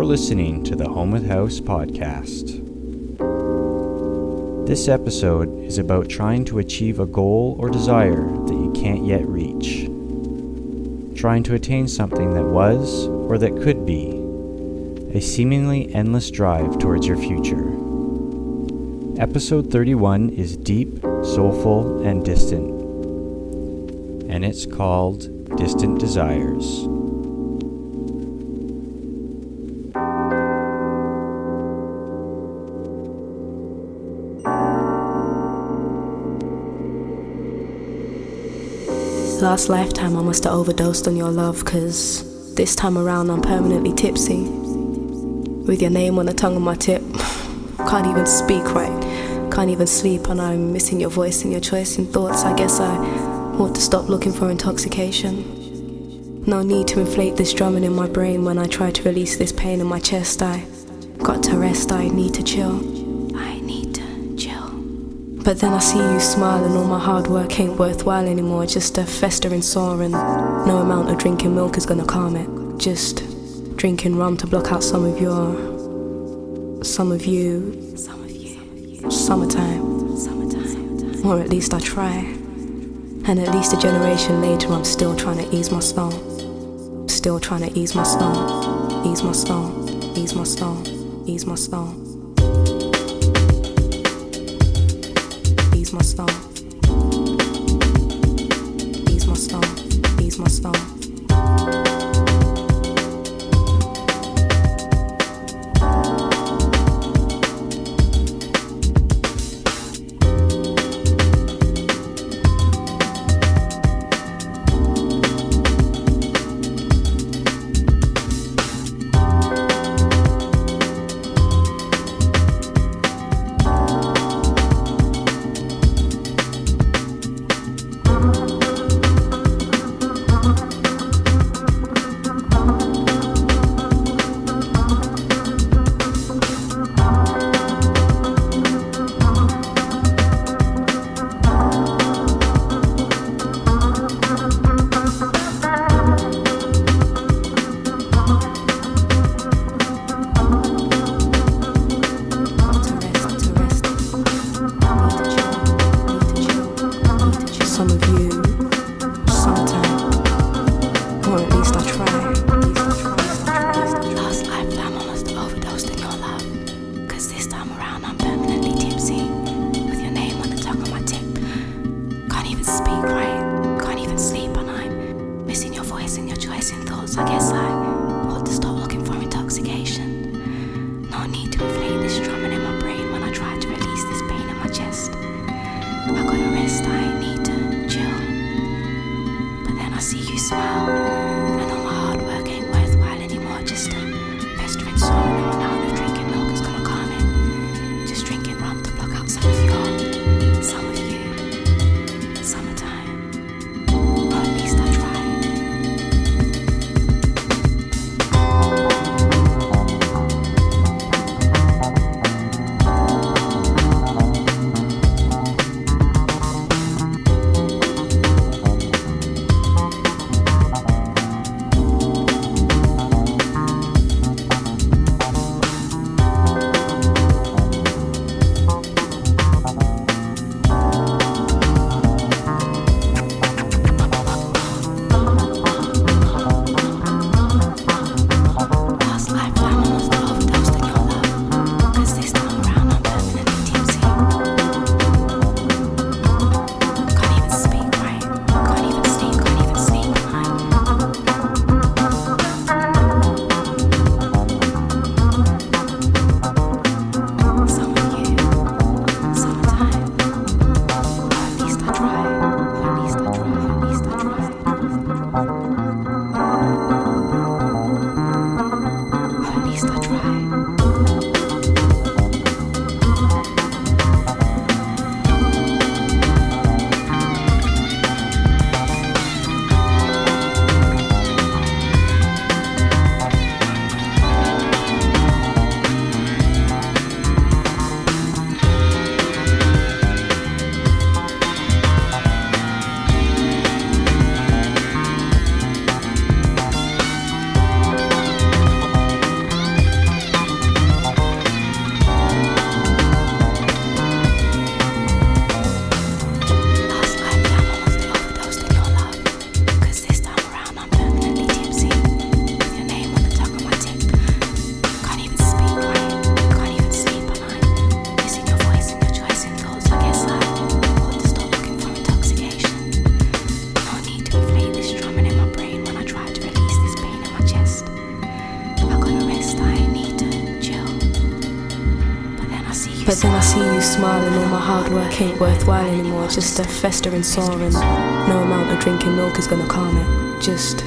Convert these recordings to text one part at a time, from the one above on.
You're listening to the Home with House podcast. This episode is about trying to achieve a goal or desire that you can't yet reach. Trying to attain something that was or that could be. A seemingly endless drive towards your future. Episode 31 is deep, soulful, and distant. And it's called Distant Desires. Last lifetime I must have overdosed on your love, cause this time around I'm permanently tipsy. With your name on the tongue of my tip. Can't even speak right, can't even sleep, and I'm missing your voice and your choice in thoughts. I guess I ought to stop looking for intoxication. No need to inflate this drumming in my brain when I try to release this pain in my chest. I got to rest, I need to chill. But then I see you smile, and all my hard work ain't worthwhile anymore. Just a festering sore, and no amount of drinking milk is gonna calm it. Just drinking rum to block out some of your. some of you. some of you. summertime. summertime. Or at least I try. And at least a generation later, I'm still trying to ease my stone. Still trying to ease my stone. Ease my stone. Ease my stone. Ease my stone. My stone. Work ain't worthwhile anymore. Just a festering sore and no amount of drinking milk is gonna calm it. Just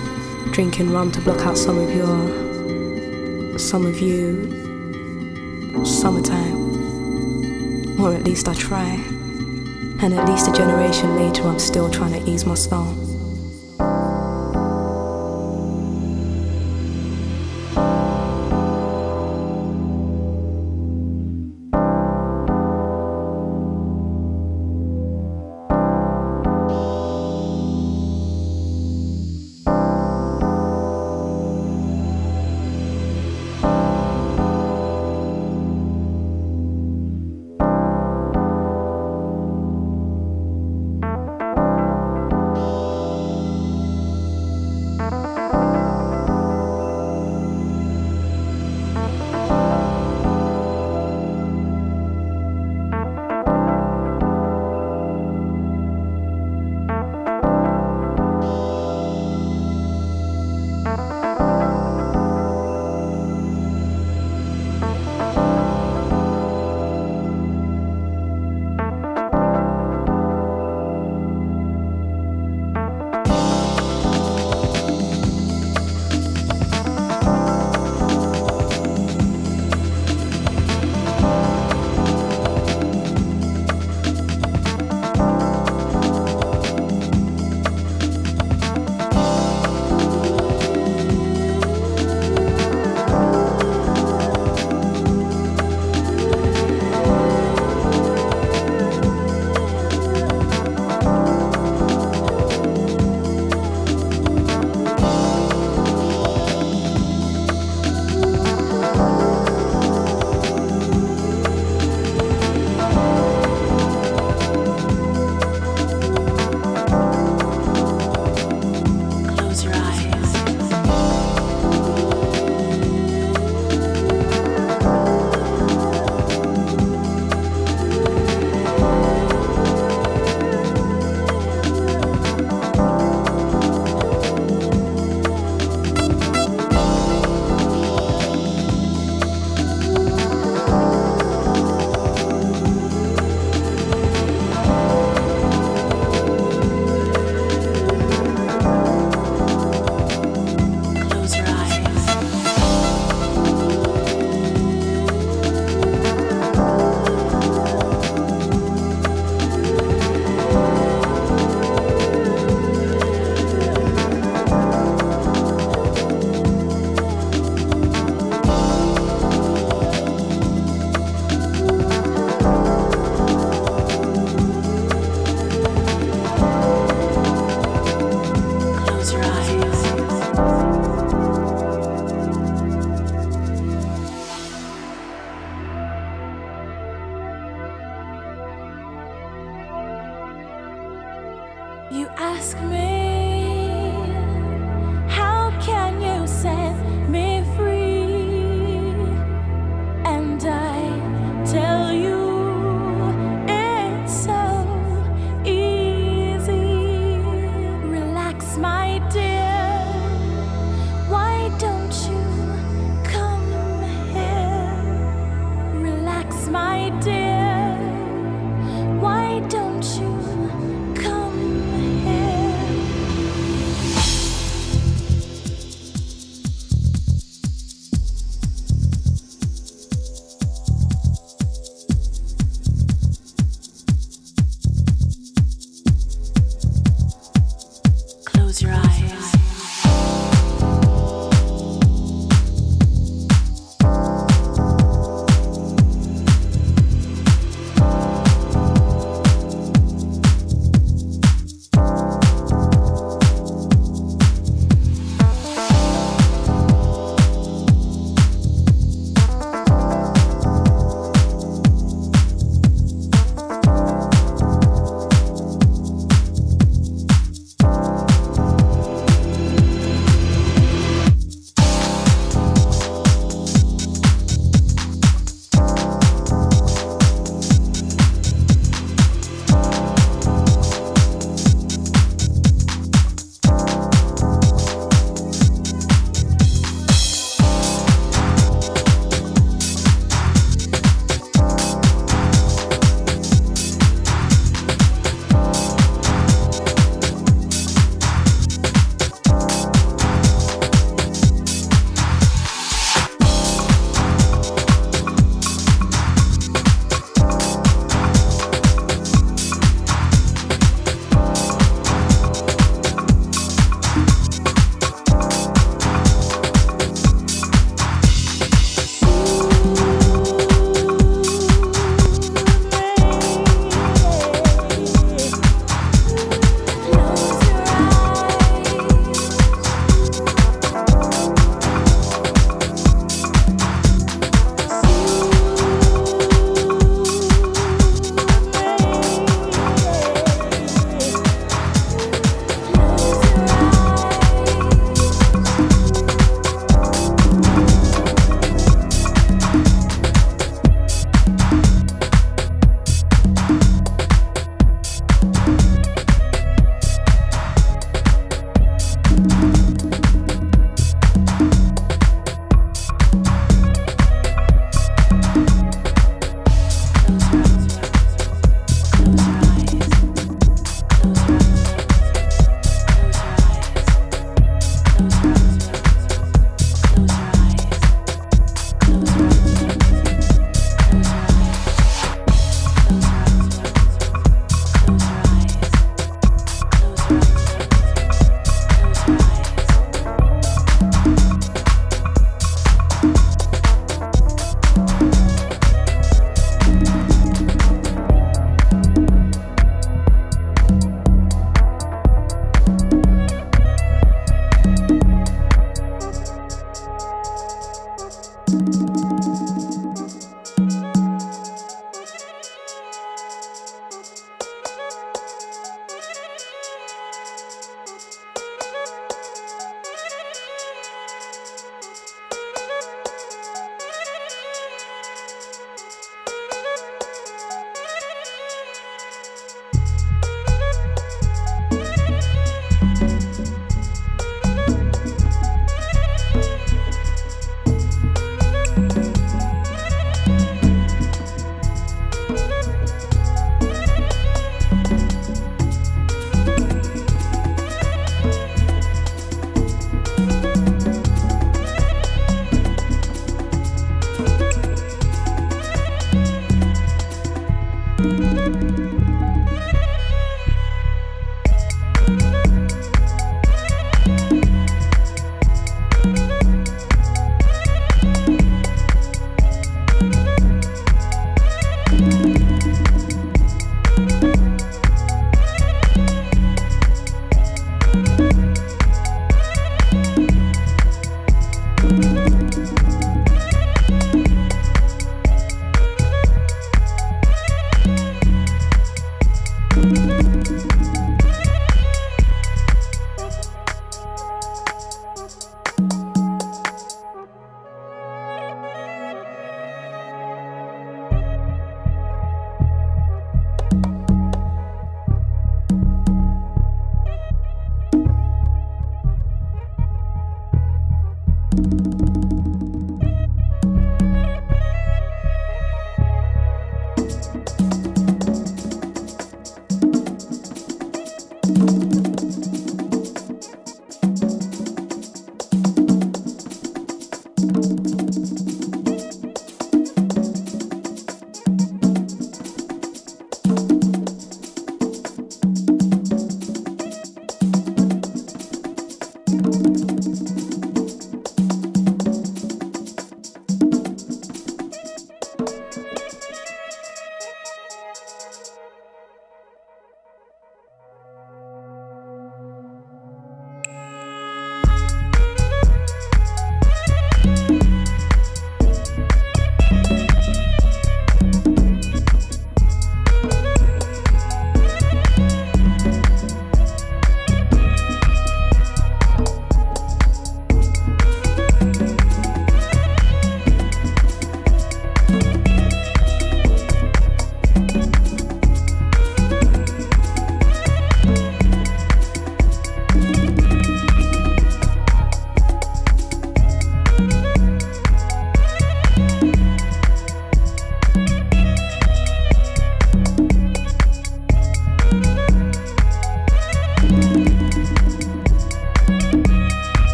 drinking rum to block out some of your, some of you, summertime. Or at least I try. And at least a generation later, I'm still trying to ease my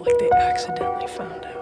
like they accidentally found out.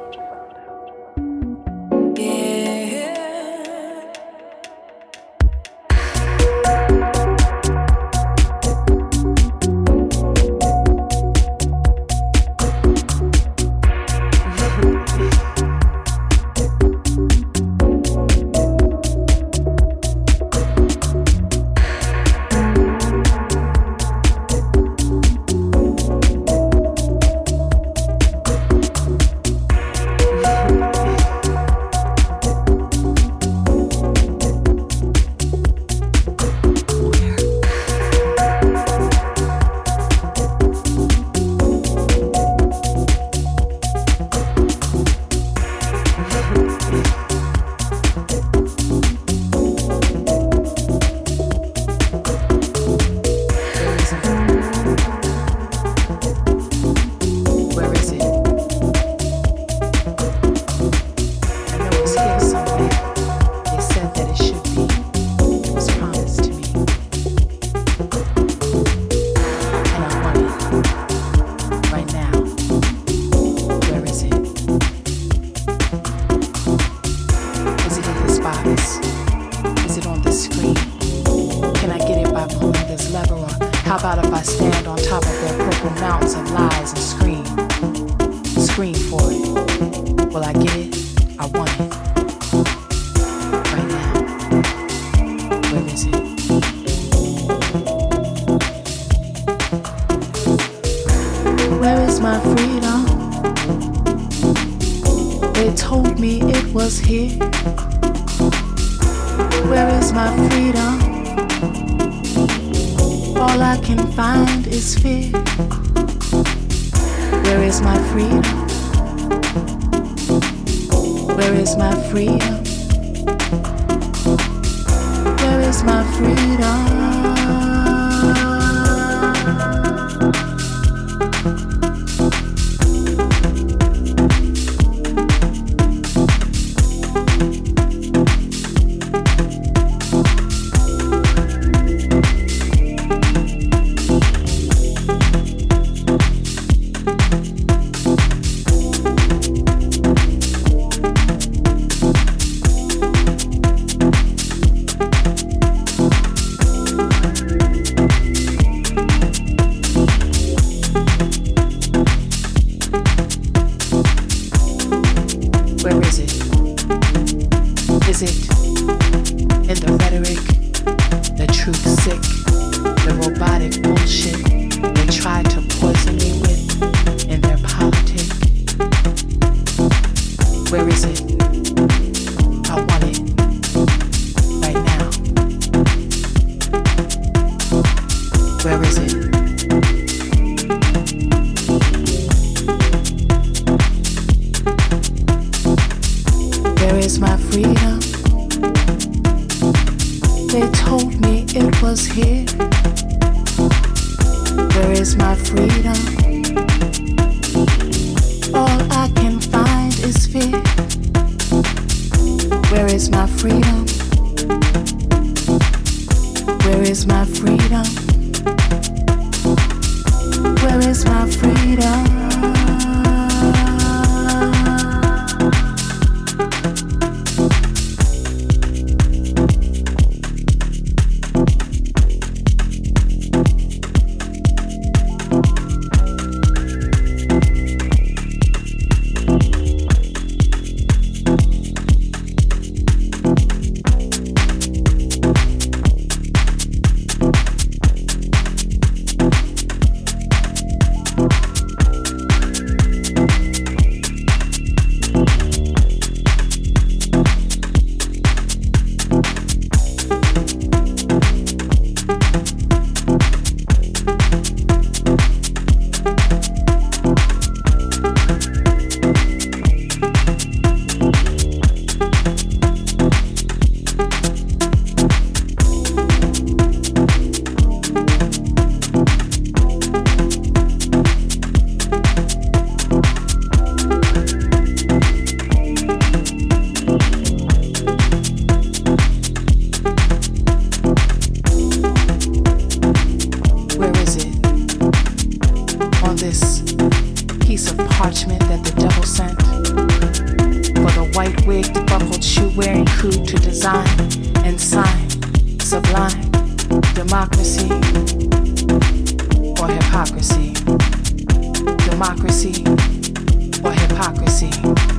music and the rhetoric, the truth sick, the robotic piece of parchment that the devil sent. For the white wigged, buckled, shoe wearing crew to design and sign sublime democracy or hypocrisy. Democracy or hypocrisy.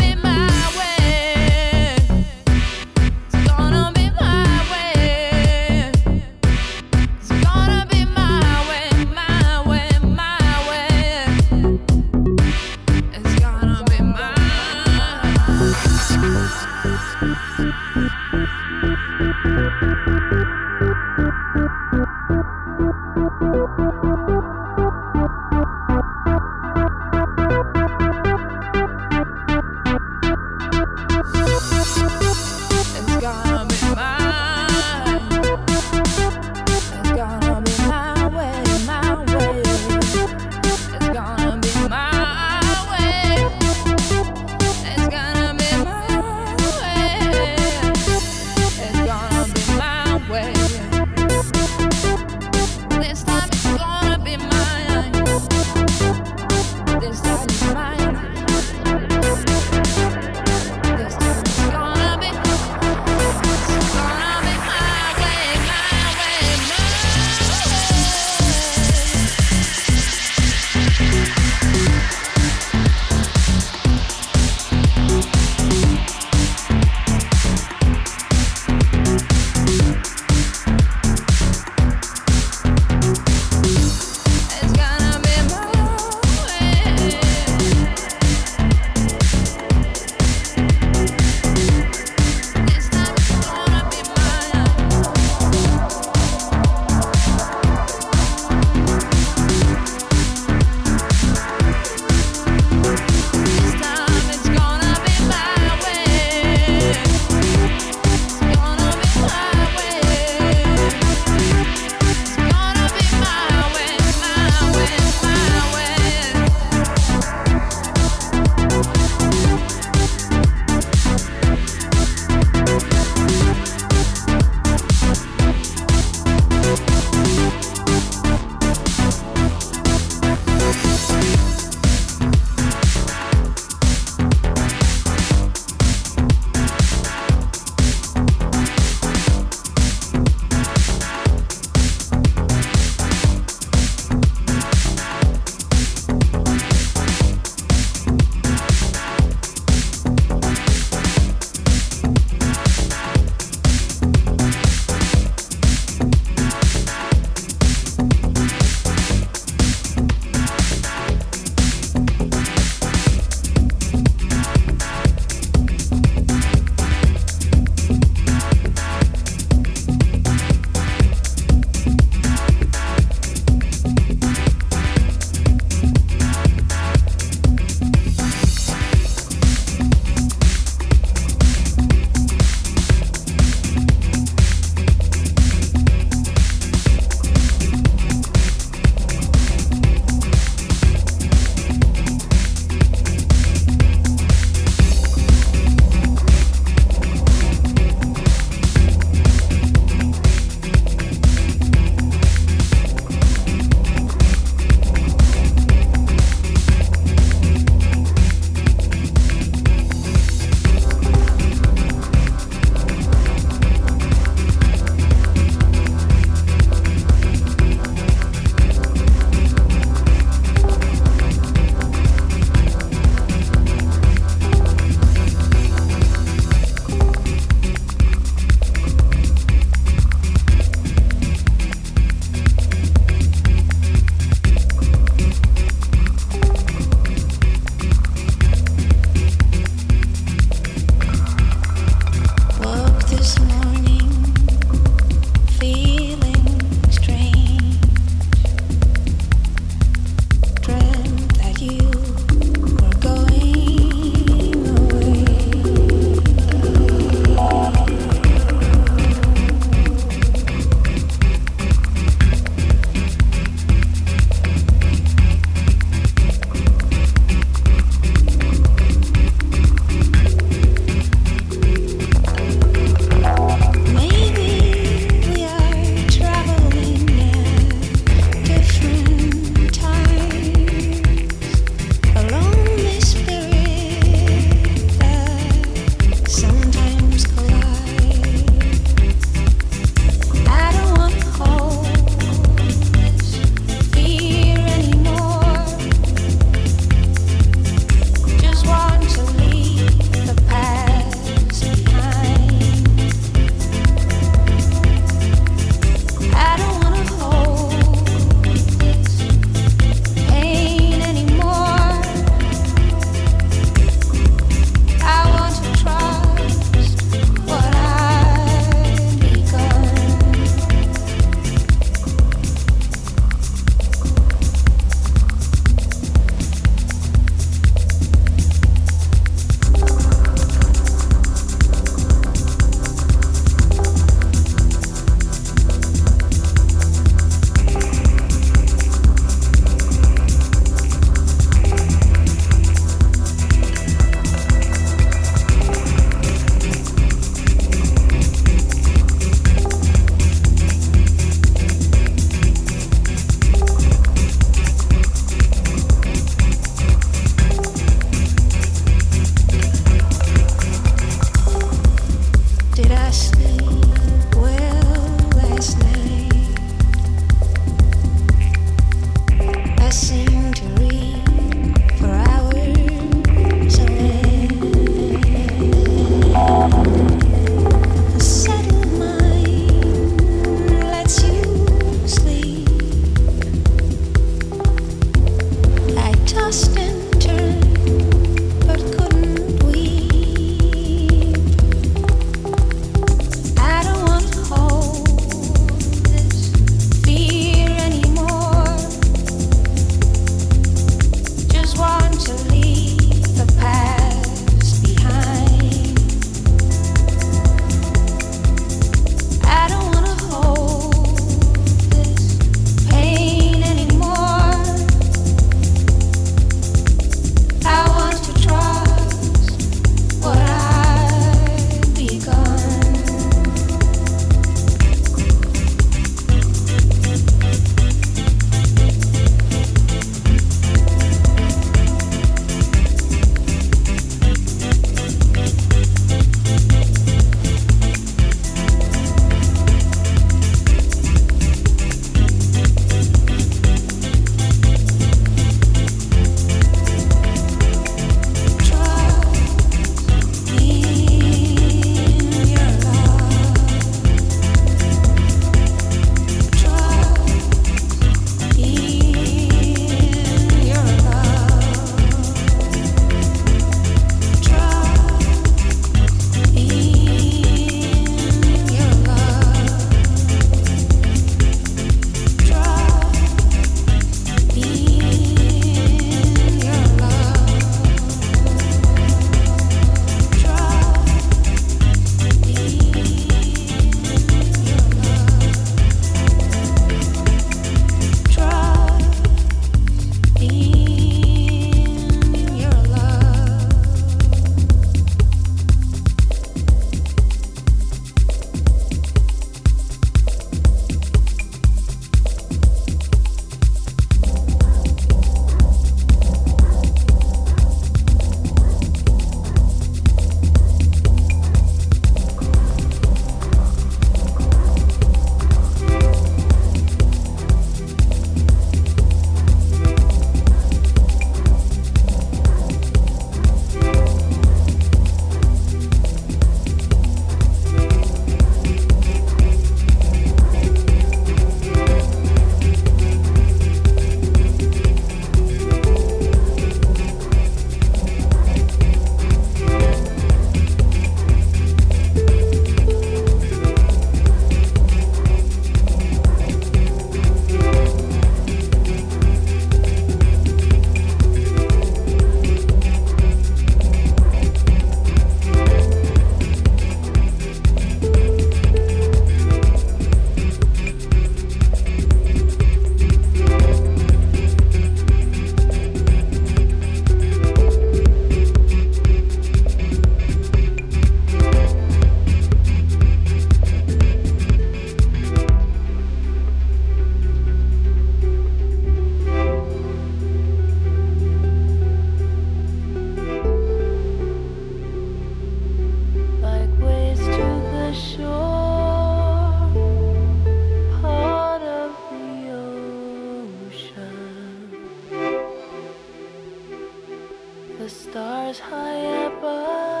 Stars high above,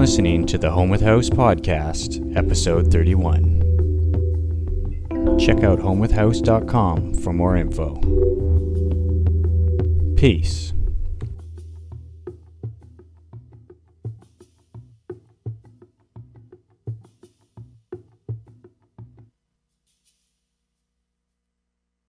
listening to the Home with House podcast, episode 31. Check out homewithhouse.com for more info. Peace.